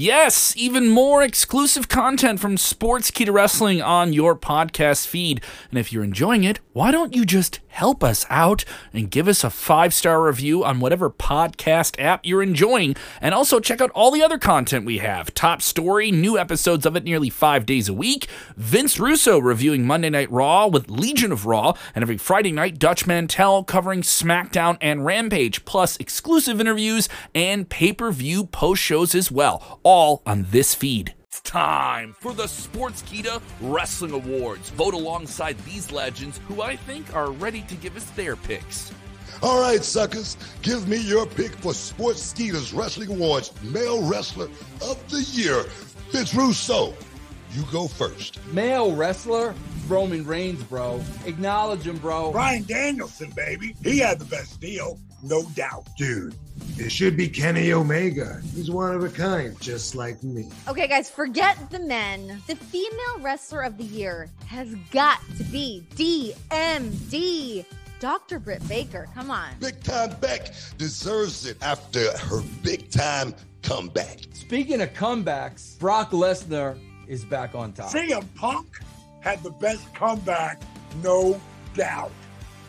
Yes, even more exclusive content from Sportskeeda Wrestling on your podcast feed. And if you're enjoying it, why don't you just help us out and give us a five star review on whatever podcast app you're enjoying? And also check out all the other content we have Top Story, new episodes of it nearly five days a week, Vince Russo reviewing Monday Night Raw with Legion of Raw, and every Friday night, Dutch Mantell covering SmackDown and Rampage, plus exclusive interviews and pay per view post shows as well all on this feed. It's time for the Sportskeeda Wrestling Awards. Vote alongside these legends who I think are ready to give us their picks. All right, suckers, give me your pick for Sportskeeda's Wrestling Awards Male Wrestler of the Year. Vince Russo, you go first. Male wrestler, Roman Reigns, bro. Acknowledge him, bro. Bryan Danielson, baby. He had the best deal, no doubt. Dude, it should be Kenny Omega. He's one of a kind, just like me. Okay, guys, forget the men. The female wrestler of the year has got to be DMD. Dr. Britt Baker, come on. Big Time Beck deserves it after her big time comeback. Speaking of comebacks, Brock Lesnar is back on top. CM Punk had the best comeback, no doubt.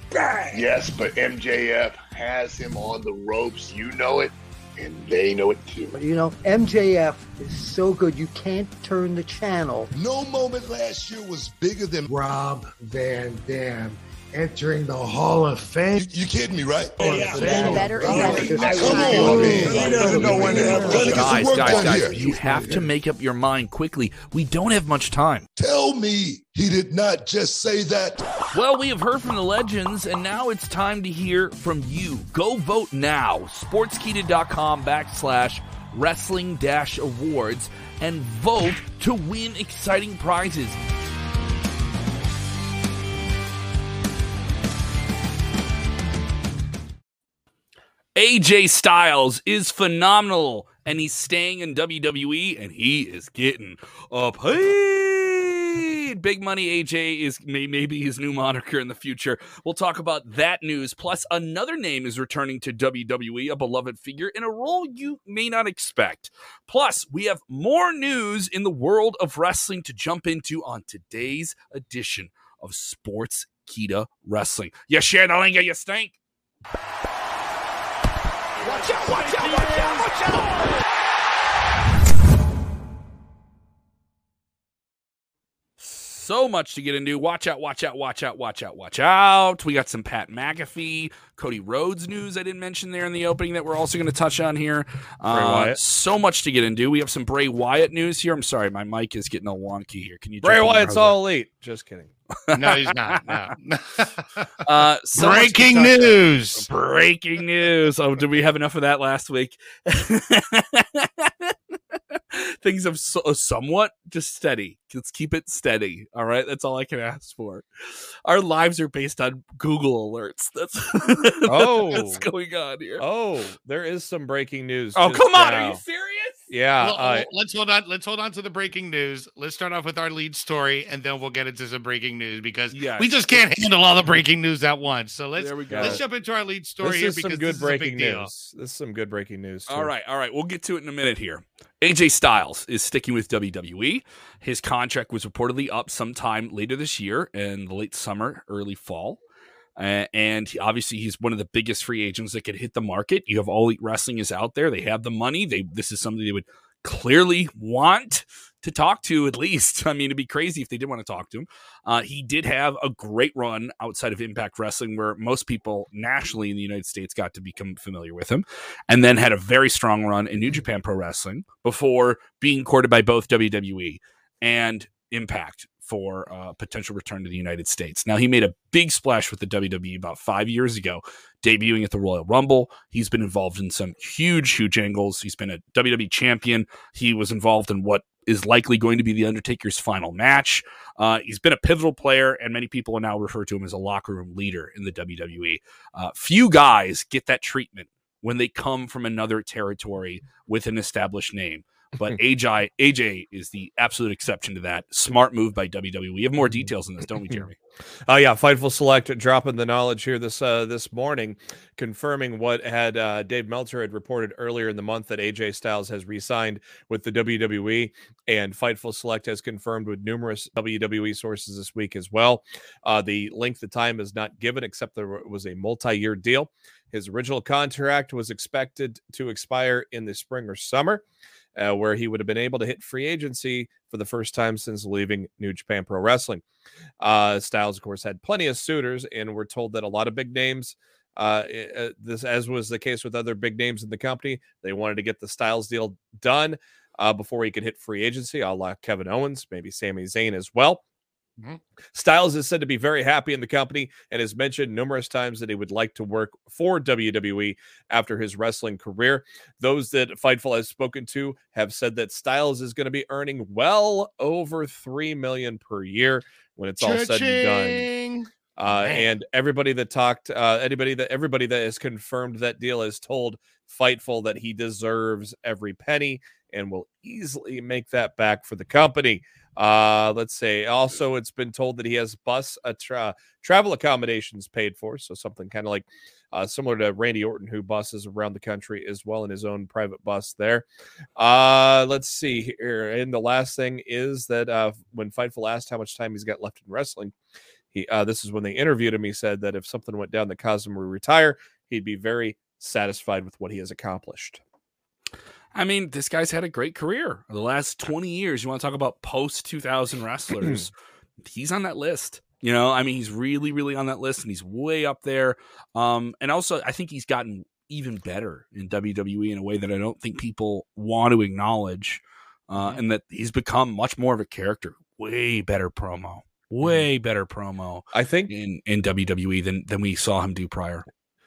Bang! Yes, but MJF has him on the ropes. You know it, and they know it too. You know, MJF is so good, you can't turn the channel. No moment last year was bigger than Rob Van Dam entering the Hall of Fame. You, you kidding me, right? Oh, yeah. Better, better, better. Come on, man. He doesn't know when to have Gotta get some Guys, work guys, guys, here. you have to make up your mind quickly. We don't have much time. Tell me he did not just say that. Well, we have heard from the legends, and now it's time to hear from you. Go vote now. Sportskeeda.com backslash wrestling dash awards and vote to win exciting prizes. AJ Styles is phenomenal and he's staying in WWE and he is getting a paid. Big money AJ is may, maybe his new moniker in the future. We'll talk about that news. Plus, another name is returning to WWE, a beloved figure in a role you may not expect. Plus, we have more news in the world of wrestling to jump into on today's edition of Sports Kita Wrestling. You share the link you stink. 我跳我跳我跳我跳 So much to get into. Watch out, watch out, watch out, watch out, watch out. We got some Pat McAfee, Cody Rhodes news I didn't mention there in the opening that we're also going to touch on here. Uh, so much to get into. We have some Bray Wyatt news here. I'm sorry, my mic is getting all wonky here. Can you Bray jump in? Wyatt's all elite. Just kidding. No, he's not. No. Uh, so Breaking news. Breaking news. Oh, did we have enough of that last week? Things have so, uh, somewhat just steady. Let's keep it steady. All right, that's all I can ask for. Our lives are based on Google alerts. That's Oh. that's going on here. Oh, there is some breaking news. Oh, come on! Are you serious? Yeah. Well, uh, let's hold on. Let's hold on to the breaking news. Let's start off with our lead story, and then we'll get into some breaking news because Yes. we just can't handle all the breaking news at once. So let's There we go. let's jump into our lead story this here is because some good this is a big breaking deal. news. This is some good breaking news. All too. right, all right. We'll get to it in a minute here. AJ Styles is sticking with WWE. His contract was reportedly up sometime later this year in the late summer, early fall. Uh, and obviously, he's one of the biggest free agents that could hit the market. You have All Elite Wrestling is out there. They have the money. They this is something they would clearly want to talk to at least. I mean, it'd be crazy if they didn't want to talk to him. Uh, he did have a great run outside of Impact Wrestling, where most people nationally in the United States got to become familiar with him, and then had a very strong run in New Japan Pro Wrestling before being courted by both WWE and Impact for potential return to the United States. Now, he made a big splash with the WWE about five years ago, debuting at the Royal Rumble. He's been involved in some huge, huge angles. He's been a WWE champion. He was involved in what is likely going to be the Undertaker's final match. Uh, he's been a pivotal player, and many people now refer to him as a locker room leader in the WWE. Uh, few guys get that treatment when they come from another territory with an established name. But AJ AJ is the absolute exception to that. Smart move by WWE. We have more details on this, don't we, Jeremy? Oh yeah, Fightful Select dropping the knowledge here this uh, this morning, confirming what had uh, Dave Meltzer had reported earlier in the month that AJ Styles has re-signed with the WWE, and Fightful Select has confirmed with numerous WWE sources this week as well. Uh, the length of time is not given, except there was a multi-year deal. His original contract was expected to expire in the spring or summer. Uh, where he would have been able to hit free agency for the first time since leaving New Japan Pro Wrestling. Uh, Styles, of course, had plenty of suitors, and we're told that a lot of big names. Uh, uh, this, as was the case with other big names in the company, they wanted to get the Styles deal done uh, before he could hit free agency, a la Kevin Owens, maybe Sami Zayn as well. Mm-hmm. Styles is said to be very happy in the company and has mentioned numerous times that he would like to work for WWE after his wrestling career. Those that Fightful has spoken to have said that Styles is going to be earning well over three million per year when it's all said and done. Uh, and everybody that talked, uh, anybody that everybody that has confirmed that deal has told Fightful that he deserves every penny and will easily make that back for the company. Uh, let's say also it's been told that he has bus uh, tra- travel accommodations paid for, so something kind of like uh, similar to Randy Orton, who buses around the country as well in his own private bus there. Uh, let's see here. And the last thing is that uh, when Fightful asked how much time he's got left in wrestling, he uh, this is when they interviewed him. He said that if something went down that caused him to retire, he'd be very satisfied with what he has accomplished. I mean, this guy's had a great career. The last 20 years, you want to talk about post 2000 wrestlers, he's on that list. You know, I mean, he's really, really on that list and he's way up there. Um, and also, I think he's gotten even better in WWE in a way that I don't think people want to acknowledge. Uh, and that he's become much more of a character. Way better promo. Way better promo. I think in, in WWE than than we saw him do prior.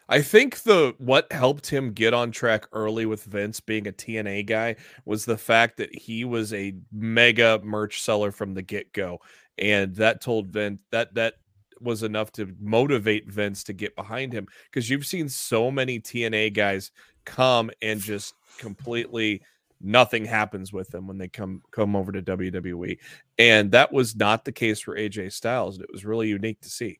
I think the what helped him get on track early with Vince being a TNA guy was the fact that he was a mega merch seller from the get go, and that told Vince that that was enough to motivate Vince to get behind him because you've seen so many TNA guys come and just completely nothing happens with them when they come come over to WWE, and that was not the case for AJ Styles. and It was really unique to see.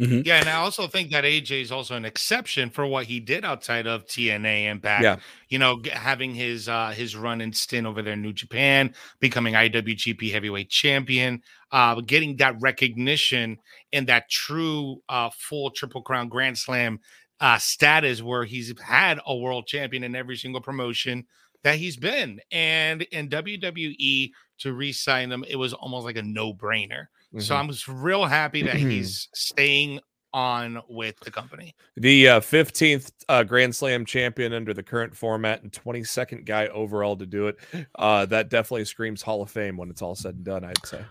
Mm-hmm. Yeah, and I also think that AJ is also an exception for what he did outside of TNA Impact. Yeah. You know, having his uh his run and stint over there in New Japan, becoming IWGP Heavyweight Champion, uh, getting that recognition and that true uh full Triple Crown Grand Slam uh status where he's had a world champion in every single promotion that he's been. And in WWE to re-sign him, it was almost like a no-brainer. So Mhm. I'm just real happy that he's staying on with the company. The uh, 15th uh, Grand Slam champion under the current format and 22nd guy overall to do it. Uh, that definitely screams Hall of Fame when it's all said and done, I'd say.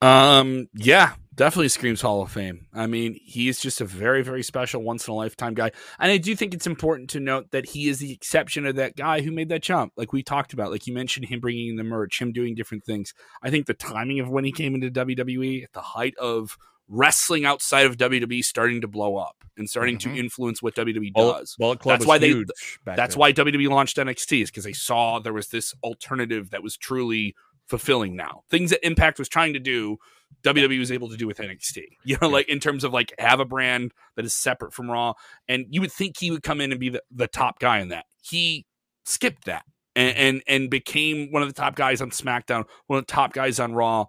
Um, yeah, definitely screams Hall of Fame. I mean, he's just a very, very special, once in a lifetime guy. And I do think it's important to note that he is the exception of that guy who made that jump. Like we talked about, like you mentioned him bringing the merch, him doing different things. I think the timing of when he came into WWE at the height of wrestling outside of WWE starting to blow up and starting to influence what WWE does. Club that's why they that's then. why WWE launched NXT is because they saw there was this alternative that was truly fulfilling now. Things that Impact was trying to do, WWE was able to do with NXT. You know, like in terms of like have a brand that is separate from Raw. And you would think he would come in and be the, the top guy in that. He skipped that and, and and became one of the top guys on SmackDown, one of the top guys on Raw.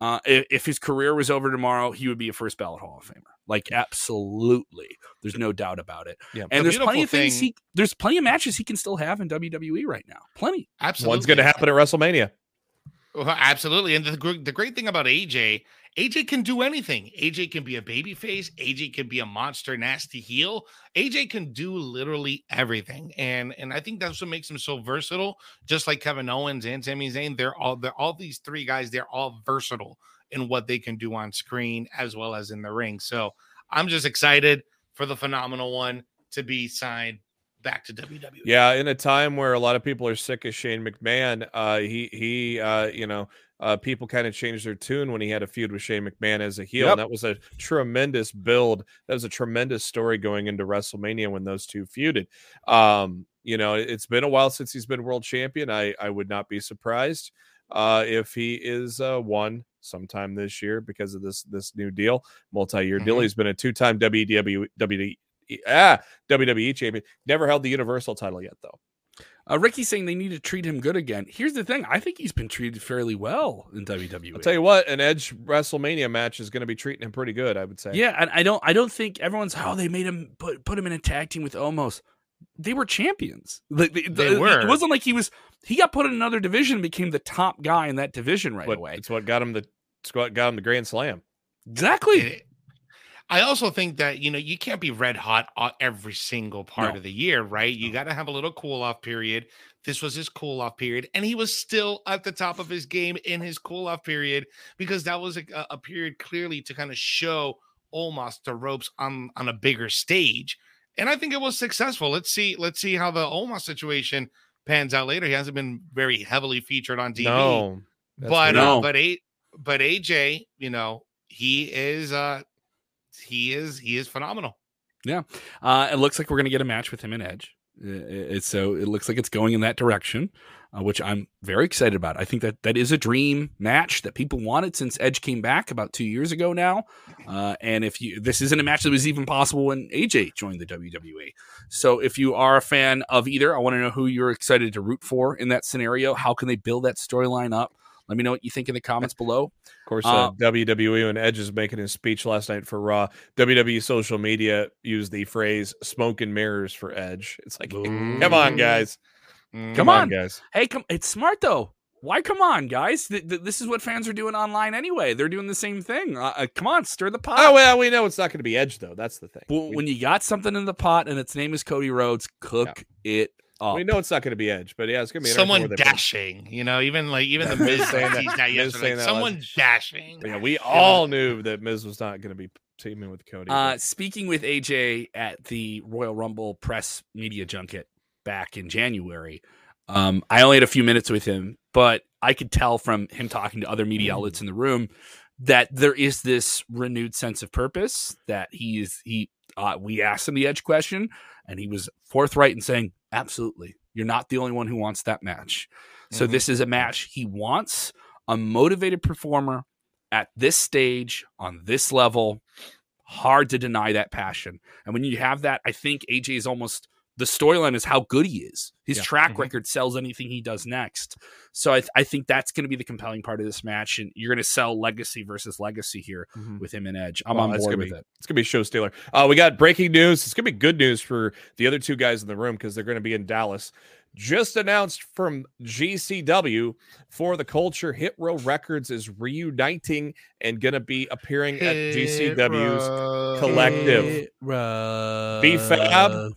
Uh, if, if his career was over tomorrow, he would be a first ballot Hall of Famer. Like absolutely, there's no doubt about it. Yeah. And The there's plenty of beautiful things he there's plenty of matches he can still have in WWE right now. Plenty. Absolutely. One's going to happen at WrestleMania. Well, absolutely. And the, the great thing about AJ, AJ can do anything. AJ can be a baby face. AJ can be a monster, nasty heel. AJ can do literally everything. And and I think that's what makes him so versatile. Just like Kevin Owens and Sami Zayn, they're all they're all these three guys, they're all versatile in what they can do on screen as well as in the ring. So I'm just excited for the phenomenal one to be signed back to. WWE. Yeah, in a time where a lot of people are sick of Shane McMahon, uh, he he, uh, you know, uh, people kind of changed their tune when he had a feud with Shane McMahon as a heel, Yep. and that was a tremendous build. That was a tremendous story going into WrestleMania when those two feuded. Um, You know, it's been a while since he's been world champion. I I would not be surprised uh, if he is uh, one sometime this year because of this this new deal, multi-year deal. Mhm. He's been a two-time WWE WWE ah WWE champion. Never held the Universal title yet though. Uh, Ricky's saying they need to treat him good again. Here's the thing: I think he's been treated fairly well in WWE. I'll tell you what, an Edge WrestleMania match is going to be treating him pretty good. I would say. Yeah, and I don't I don't think everyone's oh they made him put put him in a tag team with Omos. They were champions. Like, they, They the- were. It wasn't like he was he got put in another division and became the top guy in that division right But away. it's what got him the it's what got him the Grand Slam. Exactly. It- I also think that you know you can't be red hot uh, every single part No. of the year, right? You got to have a little cool off period. This was his cool off period, and he was still at the top of his game in his cool off period because that was a, a period clearly to kind of show Omos the ropes on on a bigger stage, and I think it was successful. Let's see, let's see how the Omos situation pans out later. He hasn't been very heavily featured on TV, No, but weird. uh, but a but AJ, you know, he is uh he is he is phenomenal. Yeah. Uh, it looks like we're going to get a match with him and Edge. So it looks like it's going in that direction, uh, which I'm very excited about. I think that that is a dream match that people wanted since Edge came back about two years ago now. Uh, and if you this isn't a match that was even possible when AJ joined the WWE. So if you are a fan of either, I want to know who you're excited to root for in that scenario. How can they build that storyline up? Let me know what you think in the comments below. Of course, uh, Uh, WWE when Edge is making his speech last night for Raw, WWE social media used the phrase "smoke and mirrors" for Edge. It's like, come on, guys, Come on. guys. Hey, come! It's smart though. Why? Come on, guys! Th- th- this is what fans are doing online anyway. They're doing the same thing. Uh, uh, come on, stir the pot. Oh well, we know it's not going to be Edge though. That's the thing. Well, We, when you got something in the pot and its name is Cody Rhodes, cook it up. we know it's not going to be Edge, but yeah, it's going to be Someone interesting where dashing, you know, even like even the Miz Miz saying that- teased that Miz yesterday. saying Like, that someone last- dashing. Yeah, we all knew that Miz was not going to be teaming with Cody. Uh, speaking with AJ at the Royal Rumble press media junket back in January, um, I only had a few minutes with him, but I could tell from him talking to other media outlets in the room that there is this renewed sense of purpose. That he is he. Uh, we asked him the edge question, and he was forthright in saying, "Absolutely, you're not the only one who wants that match." So Mhm. this is a match he wants. A motivated performer at this stage on this level hard to deny that passion. And when you have that, I think AJ is almost the storyline is how good he is. His Yeah. track Mhm. record sells anything he does next. So I, I think that's going to be the compelling part of this match. And you're going to sell legacy versus legacy here Mhm. with him and Edge. I'm Well, on board gonna with be- it. It's gonna be show stealer. Uh, we got breaking news. It's gonna be good news for the other two guys in the room because they're gonna be in Dallas. Just announced from GCW for the culture, Hit Row Records is reuniting and gonna be appearing at GCW's collective. B Fab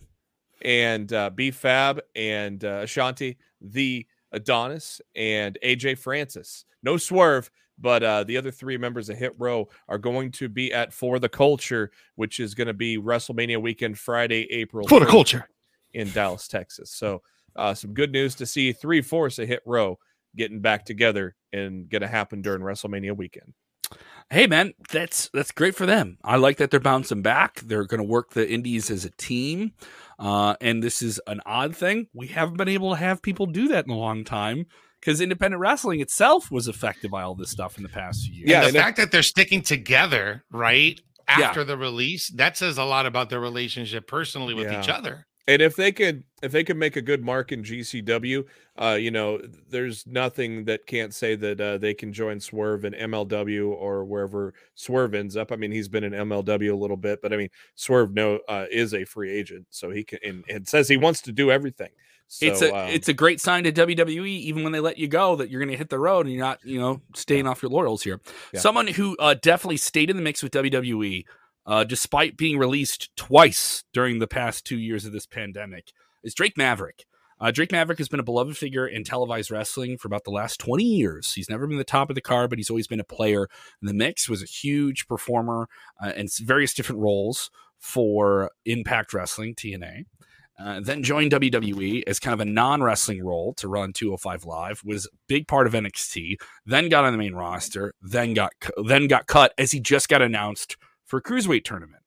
and uh, B Fab and uh, Ashanti, the Adonis, and AJ Francis. No swerve, but uh, the other three members of Hit Row are going to be at For the Culture, which is going to be WrestleMania weekend, Friday, April For the culture. in Dallas, Texas. So, uh, some good news to see three fourths of Hit Row getting back together and going to happen during WrestleMania weekend. Hey man, that's that's great for them. I like that they're bouncing back. They're going to work the indies as a team, uh, and this is an odd thing. We haven't been able to have people do that in a long time because independent wrestling itself was affected by all this stuff in the past few years. Yeah, and and the it- fact that they're sticking together, right? Yeah. After the release, that says a lot about their relationship personally with each other. And if they could, if they could make a good mark in GCW, uh, you know, there's nothing that can't say that uh, they can join Swerve in MLW or wherever Swerve ends up. I mean, he's been in MLW a little bit, but I mean, Swerve no uh, is a free agent, so he can. And it says he wants to do everything. So, it's a um, it's a great sign to WWE, even when they let you go, that you're going to hit the road and you're not, you know, staying off your laurels here. Yeah. Someone who uh, definitely stayed in the mix with WWE, uh, despite being released twice during the past two years of this pandemic, is Drake Maverick. Uh, Drake Maverick has been a beloved figure in televised wrestling for about the last 20 years. He's never been the top of the card, but he's always been a player in the mix, was a huge performer uh, in various different roles for Impact Wrestling, TNA. Uh, then joined WWE as kind of a non-wrestling role to run 205 Live. Was a big part of NXT. Then got on the main roster. Then got cu- then got cut as he just got announced for a cruiserweight tournament,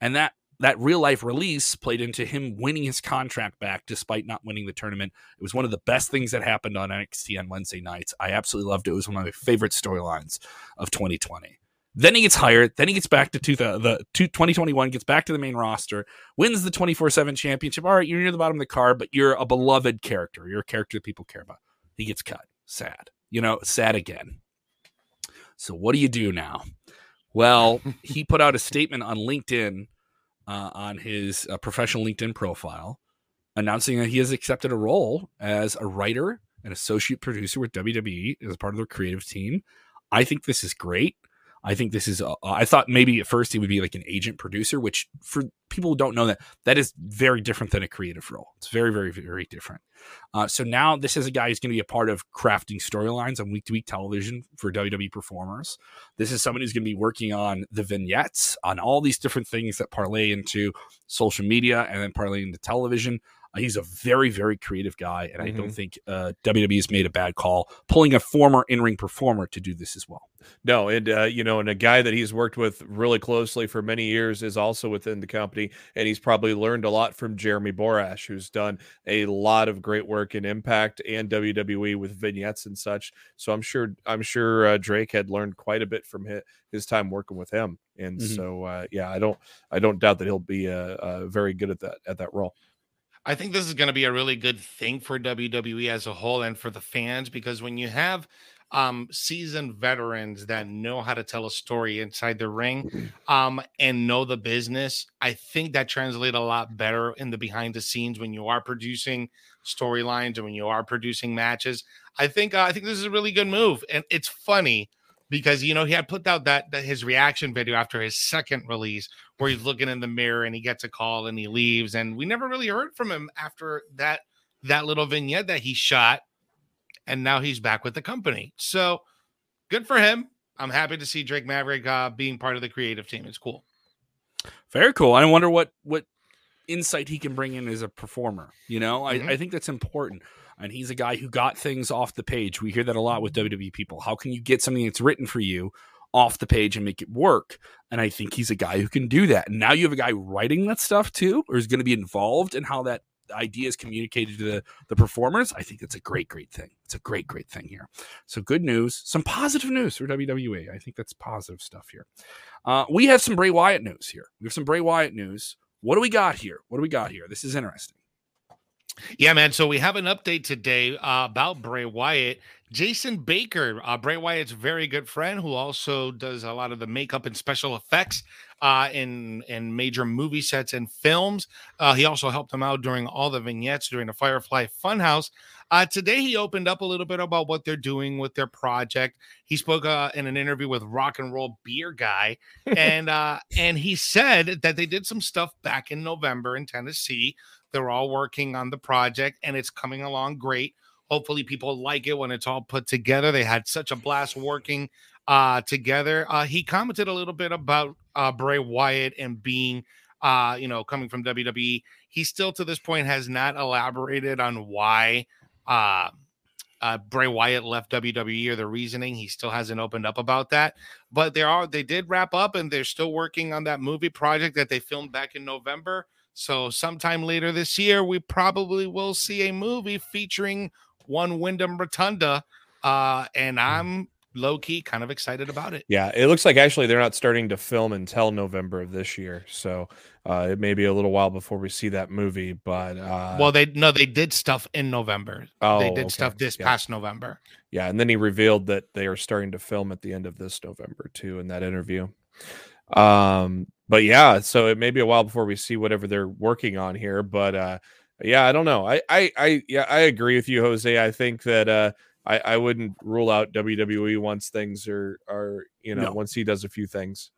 and that that real life release played into him winning his contract back despite not winning the tournament. It was one of the best things that happened on NXT on Wednesday nights. I absolutely loved it. It was one of my favorite storylines of 2020. Then he gets hired. Then he gets back to two, the two, 2021, gets back to the main roster, wins the 24 7 championship. All right, you're near the bottom of the card, but you're a beloved character. You're a character that people care about. He gets cut. Sad. You know, sad again. So what do you do now? Well, he put out a statement on LinkedIn, uh, on his uh, professional LinkedIn profile, announcing that he has accepted a role as a writer and associate producer with WWE as part of their creative team. I think this is great. I think this is. Uh, I thought maybe at first he would be like an agent producer, which for people who don't know that, that is very different than a creative role. It's very, very, very different. Uh, so now this is a guy who's going to be a part of crafting storylines on week to week television for WWE performers. This is someone who's going to be working on the vignettes, on all these different things that parlay into social media and then parlay into television. Uh, he's a very, very creative guy, and mm-hmm. I don't mm-hmm. think uh, WWE has made a bad call pulling a former in ring performer to do this as well. No, and uh, you know, and a guy that he's worked with really closely for many years is also within the company, and he's probably learned a lot from Jeremy Borash, who's done a lot of great work in Impact and WWE with vignettes and such. So I'm sure, I'm sure uh, Drake had learned quite a bit from his, his time working with him, and mm-hmm. so uh, yeah, I don't, I don't doubt that he'll be uh, uh, very good at that at that role. I think this is going to be a really good thing for WWE as a whole and for the fans because when you have um, seasoned veterans that know how to tell a story inside the ring um, and know the business, I think that translates a lot better in the behind the scenes when you are producing storylines and when you are producing matches. I think uh, I think this is a really good move, and it's funny because you know he had put out that, that his reaction video after his second release where he's looking in the mirror and he gets a call and he leaves and we never really heard from him after that that little vignette that he shot and now he's back with the company so good for him i'm happy to see drake maverick uh, being part of the creative team it's cool very cool i wonder what what insight he can bring in as a performer you know mm-hmm. I, I think that's important and he's a guy who got things off the page. We hear that a lot with WWE people. How can you get something that's written for you off the page and make it work? And I think he's a guy who can do that. And now you have a guy writing that stuff too, or is going to be involved in how that idea is communicated to the, the performers. I think it's a great, great thing. It's a great, great thing here. So good news, some positive news for WWE. I think that's positive stuff here. Uh, we have some Bray Wyatt news here. We have some Bray Wyatt news. What do we got here? What do we got here? This is interesting. Yeah, man. So we have an update today uh, about Bray Wyatt. Jason Baker, uh, Bray Wyatt's very good friend, who also does a lot of the makeup and special effects uh, in in major movie sets and films. Uh, he also helped him out during all the vignettes during the Firefly Funhouse. Uh, today, he opened up a little bit about what they're doing with their project. He spoke uh, in an interview with Rock and Roll Beer Guy, and uh, and he said that they did some stuff back in November in Tennessee they're all working on the project and it's coming along great. Hopefully, people like it when it's all put together. They had such a blast working uh, together. Uh, he commented a little bit about uh, Bray Wyatt and being, uh, you know, coming from WWE. He still to this point has not elaborated on why uh, uh, Bray Wyatt left WWE or the reasoning. He still hasn't opened up about that. But they are they did wrap up and they're still working on that movie project that they filmed back in November. So, sometime later this year, we probably will see a movie featuring one Wyndham Rotunda. Uh, and hmm. I'm low key kind of excited about it. Yeah, it looks like actually they're not starting to film until November of this year. So, uh, it may be a little while before we see that movie. But, uh, well, they no, they did stuff in November. Oh, they did okay. stuff this yeah. past November. Yeah. And then he revealed that they are starting to film at the end of this November, too, in that interview. Um, but yeah, so it may be a while before we see whatever they're working on here. But uh, yeah, I don't know. I, I, I, yeah, I agree with you, Jose. I think that uh, I, I wouldn't rule out WWE once things are, are you know, no. once he does a few things.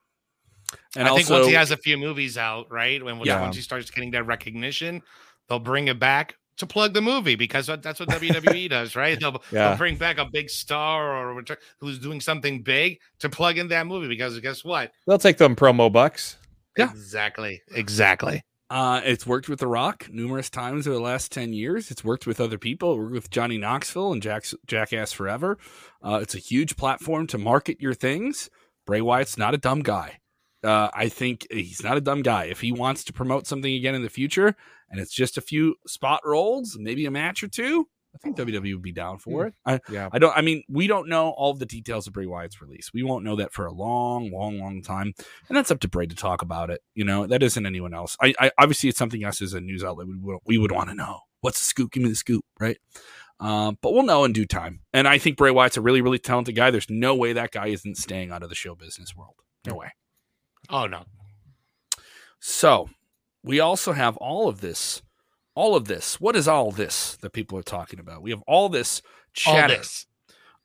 And I also, think once he has a few movies out, right? When yeah. once he starts getting that recognition, they'll bring it back to plug the movie because that's what WWE does, right? They'll, yeah. they'll, bring back a big star or who's doing something big to plug in that movie because guess what? They'll take them promo bucks. Yeah, exactly, exactly. Uh, it's worked with The Rock numerous times over the last 10 years. It's worked with other people. It worked with Johnny Knoxville and Jack's, Jackass Forever. Uh, it's a huge platform to market your things. Bray Wyatt's not a dumb guy. Uh, I think he's not a dumb guy. If he wants to promote something again in the future, and it's just a few spot rolls, maybe a match or two, I think WWE would be down for it. I, Yeah. I don't. I mean, we don't know all the details of Bray Wyatt's release. We won't know that for a long, long, long time, and that's up to Bray to talk about it. You know, that isn't anyone else. I, I obviously it's something us as a news outlet we would we would want to know. What's the scoop? Give me the scoop, right? Um, but we'll know in due time. And I think Bray Wyatt's a really, really talented guy. There's no way that guy isn't staying out of the show business world. No way. Oh no. So we also have all of this. All of this. What is all this that people are talking about? We have all this All chatter this.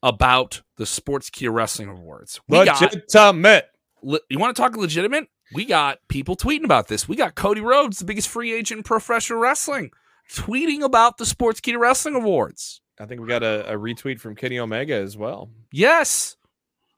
about the Sportskeeda Wrestling Awards. We got, Legitimate. le- you want to talk legitimate? We got people tweeting about this. We got Cody Rhodes, the biggest free agent in professional wrestling, tweeting about the Sportskeeda Wrestling Awards. I think we got a, a retweet from Kenny Omega as well. Yes.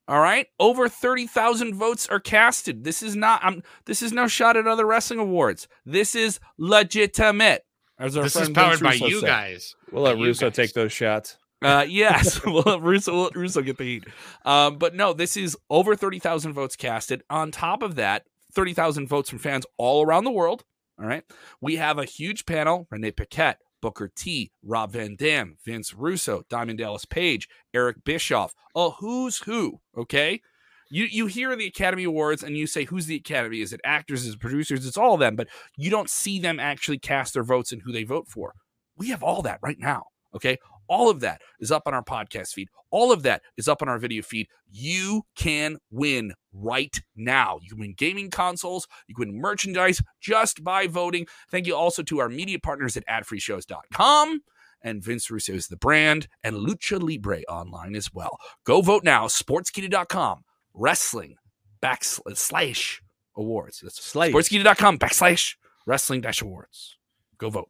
All right. Over 30,000 votes are casted. This is not I'm this is no shot at other wrestling awards. This is legitimate. As our This is powered by you said. guys. We'll let Russo guys. take those shots. Uh, yes, we'll let Russo, we'll let Russo get the heat. Um, but no, this is over 30,000 votes casted. On top of that, 30,000 votes from fans all around the world. All right. We have a huge panel Renee Paquette, Booker T, Rob Van Dam, Vince Russo, Diamond Dallas Page, Eric Bischoff, a who's who. Okay. You, you hear the Academy Awards and you say, who's the Academy? Is it actors? Is it producers? It's all of them, but you don't see them actually cast their votes and who they vote for. We have all that right now. Okay. All of that is up on our podcast feed. All of that is up on our video feed. You can win right now. You can win gaming consoles, you can win merchandise just by voting. Thank you also to our media partners at adfreeshows.com. And Vince Russo is the brand, and Lucha Libre online as well. Go vote now, sportskeeda.com, wrestling backslash awards. That's Slash. sportskeeda.com backslash wrestling dash awards. Go vote.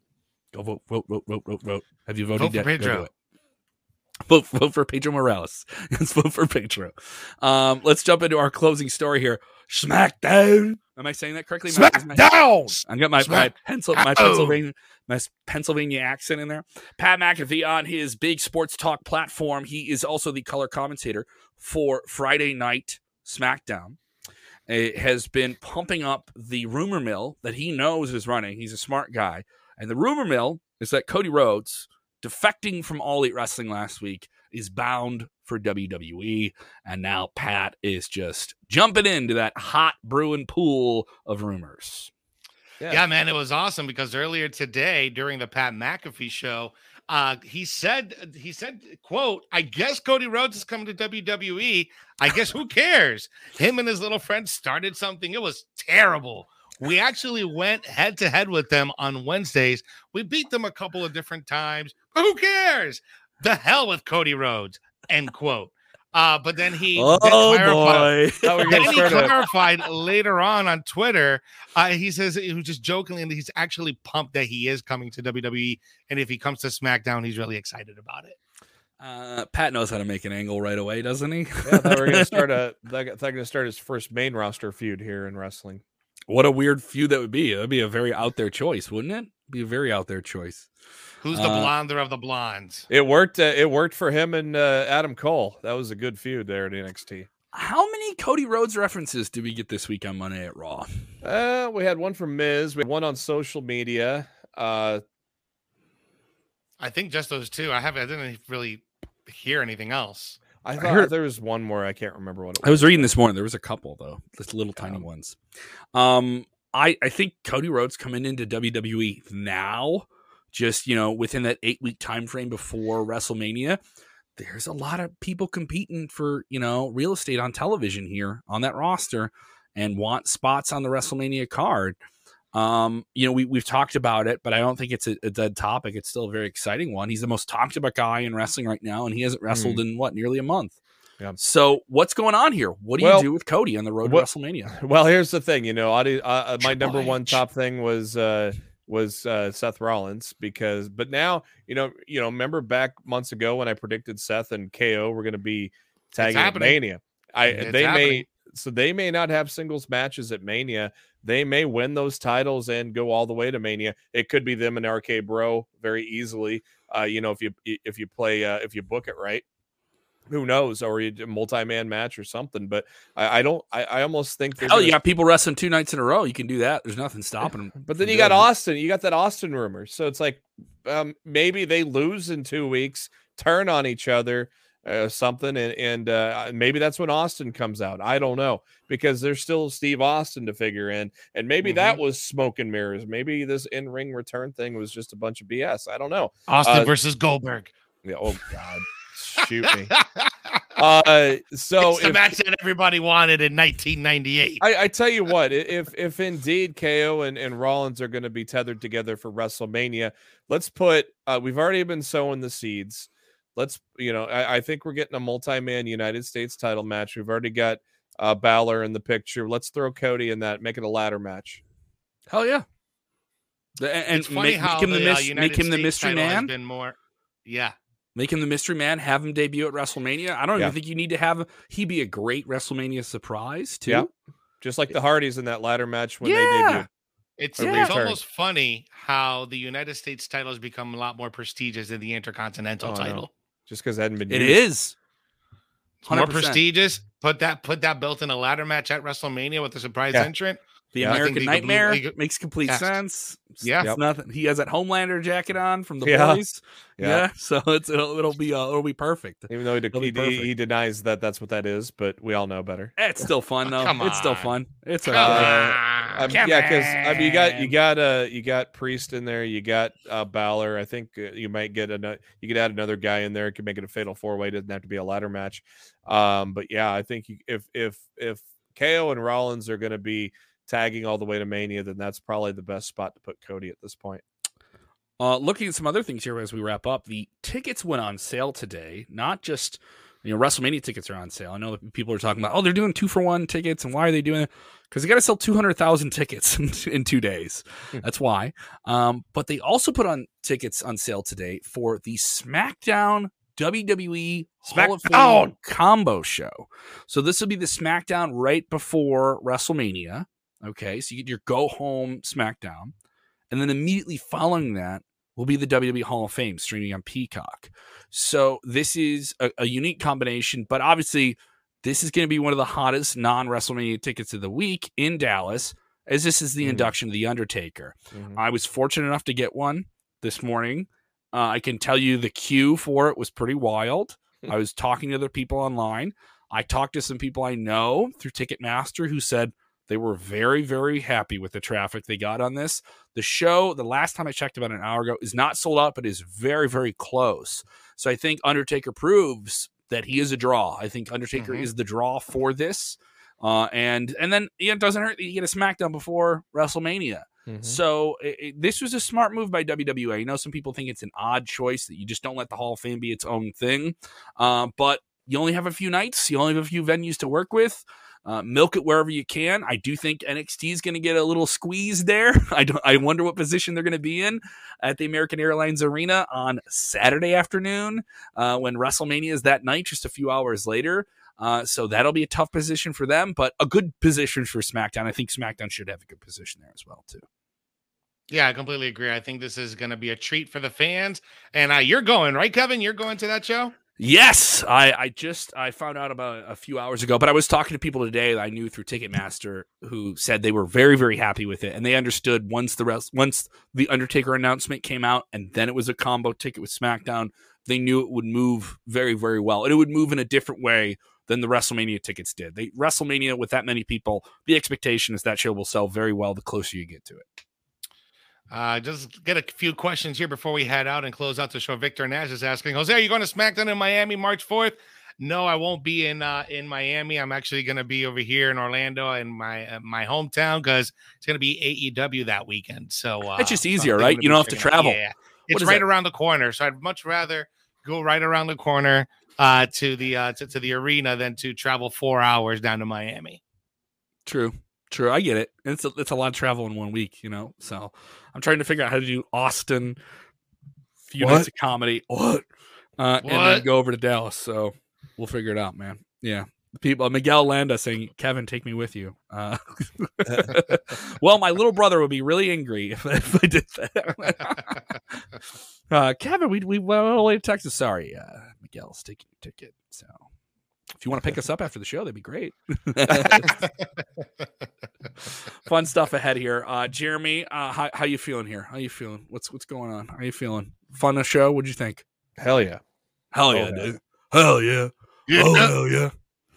Go vote, vote, vote, vote, vote, vote. Have you voted Vote for yet? Go do it. Vote, vote for Pedro Morales. Let's vote for Pedro. Um, let's jump into our closing story here. SmackDown. Am I saying that correctly? Am I- is my- Smackdown. I got my my, pencil, my Pennsylvania my Pennsylvania accent in there. Pat McAfee on his big sports talk platform. He is also the color commentator for Friday Night SmackDown. It has been pumping up the rumor mill that he knows is running. He's a smart guy, and the rumor mill is that Cody Rhodes, defecting from All Elite Wrestling last week, is bound for WWE. And now Pat is just jumping into that hot brewing pool of rumors. Yeah. man, it was awesome because earlier today during the Pat McAfee show, uh, he said he said, quote, I guess Cody Rhodes is coming to WWE. I guess who cares? Him and his little friend started something. It was terrible. We actually went head to head with them on Wednesdays. We beat them a couple of different times. But who cares? The hell with Cody Rhodes. End quote. Uh, but then he Oh did clarify- boy! Thought we were then he clarified later on on Twitter. Uh, he says he was just jokingly, and he's actually pumped that he is coming to WWE. And if he comes to SmackDown, he's really excited about it. Uh, Pat knows how to make an angle right away, doesn't he? Yeah, I we were gonna start a. I thought we were gonna start his first main roster feud here in wrestling. what a weird feud that would be. That'd be a very out there choice, wouldn't it? Be a very out there choice. Who's the Uh, blonder of the blondes? It worked. Uh, it worked for him and uh, Adam Cole. That was a good feud there at NXT. How many Cody Rhodes references did we get this week on Monday at Raw? Uh, we had one from Miz. We had one on social media. Uh, I think just those two. I haven't. I didn't really hear anything else. I I heard- there was one more. I can't remember what it I was. was reading this morning. There was a couple though, just little tiny ones. Um, I I think Cody Rhodes coming into WWE now, just you know within that eight week time frame before WrestleMania, there's a lot of people competing for you know real estate on television here on that roster, and want spots on the WrestleMania card. Um, you know, we we've talked about it, but I don't think it's a, a dead topic. It's still a very exciting one. He's the most talked about guy in wrestling right now, and he hasn't wrestled in what nearly a month. Yeah. So what's going on here? What do Well, you do with Cody on the road what- to WrestleMania? Well, here's the thing. You know, uh, uh, my number one top thing was uh, was uh, Seth Rollins because, but now you know, you know, remember back months ago when I predicted Seth and KO were going to be tagging at. Mania. I It's they happening. may so they may not have singles matches at Mania. They may win those titles and go all the way to Mania. It could be them and RK Bro very easily. Uh, you know, if you if you play uh, if you book it right. Who knows, or a multi-man match or something. But I, I don't. I, I almost think. Oh, you got people wrestling two nights in a row. You can do that. There's nothing stopping them. But then you got Austin. You got that Austin rumor. So it's like um, maybe they lose in two weeks, turn on each other, uh, something, and and uh, maybe that's when Austin comes out. I don't know because there's still Steve Austin to figure in, and maybe Mm-hmm. that was smoke and mirrors. Maybe this in ring return thing was just a bunch of BS. I don't know. Austin Uh, versus Goldberg. Yeah, oh God, shoot me. Uh, so it's the if- match that everybody wanted in 1998. I, I tell you what, if if indeed KO and, and Rollins are going to be tethered together for WrestleMania, let's put. Uh, we've already been sowing the seeds. Let's, you know, I, I think we're getting a multi-man United States title match. We've already got uh, Balor in the picture. Let's throw Cody in that. Make it a ladder match. Hell yeah. The- And, and it's funny make, how make him the, the, uh, mis- make him the mystery man. Been more, yeah. Make him the mystery man. Have him debut at WrestleMania. I don't Yeah. even think you need to have he be a great WrestleMania surprise too. Yeah. Just like the Hardys in that ladder match when they Yeah. debuted. It's, Or it's almost funny how the United States title has become a lot more prestigious than the Intercontinental Oh, no. title. Just because it hadn't been It used. is. It's more 100%. prestigious. Put that put that belt in a ladder match at WrestleMania with a surprise Yeah. entrant. The Yeah. American the- the Blue Nightmare League- makes complete Yes. sense. Yeah. Yep. nothing. He has that Homelander jacket on from the Yeah. boys. Yeah. Yeah. so it's it'll, it'll be uh, it'll be perfect. Even though he, de- he, he, perfect. he denies that that's what that is, but we all know better. It's still fun though. Come on. It's still fun. It's Come on, Um, come yeah, because I mean, you got you got uh you got Priest in there, you got uh Balor. I think uh, you might get another. You could add another guy in there. It Could make it a fatal four way. Doesn't have to be a ladder match. Um, but yeah, I think you, if if if KO and Rollins are going to be tagging all the way to Mania, then that's probably the best spot to put Cody at this point. Uh, looking at some other things here as we wrap up, the tickets went on sale today. Not just you know WrestleMania tickets are on sale. I know that people are talking about oh they're doing two for one tickets and why are they doing it? Because they got to sell two hundred thousand tickets in, in two days. That's why. Um, but they also put on tickets on sale today for the SmackDown WWE Hall of Fame SmackDown! combo show. So this will be the SmackDown right before WrestleMania. Okay, so you get your go home SmackDown. And then immediately following that will be the WWE Hall of Fame streaming on Peacock. So this is a, a unique combination, but obviously this is going to be one of the hottest non WrestleMania tickets of the week in Dallas, as this is the Mhm. induction of The Undertaker. Mhm. I was fortunate enough to get one this morning. Uh, I can tell you the queue for it was pretty wild. I was talking to other people online. I talked to some people I know through Ticketmaster who said they were very, very happy with the traffic they got on this. The show, the last time I checked about an hour ago, is not sold out, but is very, very close. So I think Undertaker proves that he is a draw. I think Undertaker Mhm. is the draw for this. Uh, and and then yeah, it doesn't hurt that you get a SmackDown before WrestleMania. Mhm. So it, it- this was a smart move by WWE. I know some people think it's an odd choice that you just don't let the Hall of Fame be its own thing, um, but you only have a few nights, you only have a few venues to work with. Uh, milk it wherever you can. I do think NXT is going to get a little squeeze there. I don't. I wonder what position they're going to be in at the American Airlines Arena on Saturday afternoon uh, when WrestleMania is that night, just a few hours later. Uh, so that'll be a tough position for them, but a good position for SmackDown. I think SmackDown should have a good position there as well too. Yeah, I completely agree. I think this is going to be a treat for the fans. And uh, you're going, right, Kevin? You're going to that show? Yes, I, I just I found out about a few hours ago, but I was talking to people today I knew through Ticketmaster who said they were very very happy with it, and they understood once the rest once the Undertaker announcement came out, and then it was a combo ticket with SmackDown. They knew it would move very very well, and it would move in a different way than the WrestleMania tickets did. They WrestleMania with that many people, the expectation is that show will sell very well the closer you get to it. Uh, just get a few questions here before we head out and close out the show. Victor Nash is asking, Jose, are you going to SmackDown in Miami March 4th? No, I won't be in uh, in Miami. I'm actually going to be over here in Orlando in my uh, my hometown because it's going to be AEW that weekend. So uh, It's just easier, right? You don't have to travel. Yeah, it's right that? around the corner. So I'd much rather go right around the corner uh, to the uh, to, to the arena than to travel four hours down to Miami. True. True. I get it. It's a, it's a lot of travel in one week, you know. So I'm trying to figure out how to do Austin, few What? nights of comedy, what, uh, and then go over to Dallas. So we'll figure it out, man. Yeah. People, Miguel Landa saying, "Kevin, take me with you." Uh, well, my little brother would be really angry if, if I did that. Uh, Kevin, we we went all the way to Texas. Sorry, uh, Miguel's taking your ticket. So if you want to pick us up after the show, that'd be great. Fun stuff ahead here. Uh, Jeremy, uh, how how you feeling here? How you feeling? What's what's going on? How you feeling? Fun a show? What'd you think? Hell yeah. Hell Oh, yeah, yeah. dude. Hell yeah. Oh hell yeah.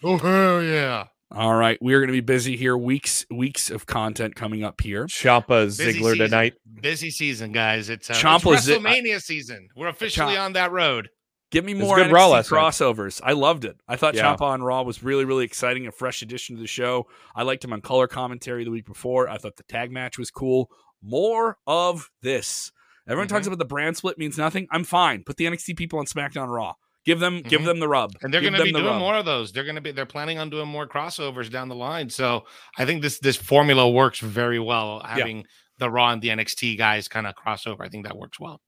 Oh hell yeah! All right, we are going to be busy here. Weeks weeks of content coming up here. Ciampa Ziggler season. tonight. Busy season, guys. It's, uh, it's Ciampa Zi- WrestleMania season. We're officially Ciampa- on that road. Give me more good Raw NXT night. crossovers. I loved it. I thought Yeah. Ciampa on Raw was really, really exciting, a fresh addition to the show. I liked him on color commentary the week before. I thought the tag match was cool. More of this. Everyone talks Mm-hmm. about the brand split means nothing. I'm fine. Put the NXT people on SmackDown Raw. Give them, give Mhm. them the rub. and they're going to be doing rub. more of those. They're going to be they're planning on doing more crossovers down the line. So I think this this formula works very well. Having the Raw and the NXT guys kind of crossover, I think that works well.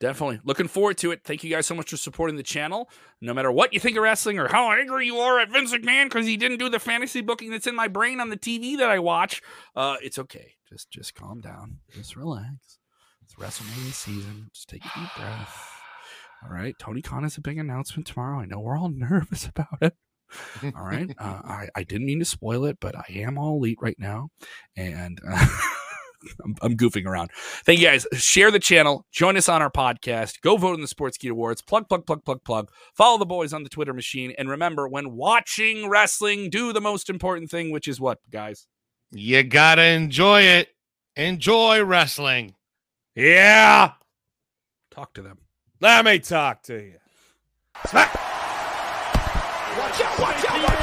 Definitely. Looking forward to it. Thank you guys so much for supporting the channel. No matter what you think of wrestling or how angry you are at Vince McMahon because he didn't do the fantasy booking that's in my brain on the TV that I watch, uh, it's okay. Just just calm down. Just relax. It's WrestleMania season. Just take a deep breath. All right. Tony Khan has a big announcement tomorrow. I know we're all nervous about it. All right. Uh, I, I didn't mean to spoil it, but I am all elite right now. And uh, I'm, I'm goofing around. Thank you guys. Share the channel. Join us on our podcast. Go vote in the Sportskeeda Awards. Plug, plug, plug, plug, plug. Follow the boys on the Twitter machine. And remember, when watching wrestling, do the most important thing, which is what, guys? You gotta enjoy it. Enjoy wrestling. Yeah. Talk to them. Let me talk to you. Watch out, watch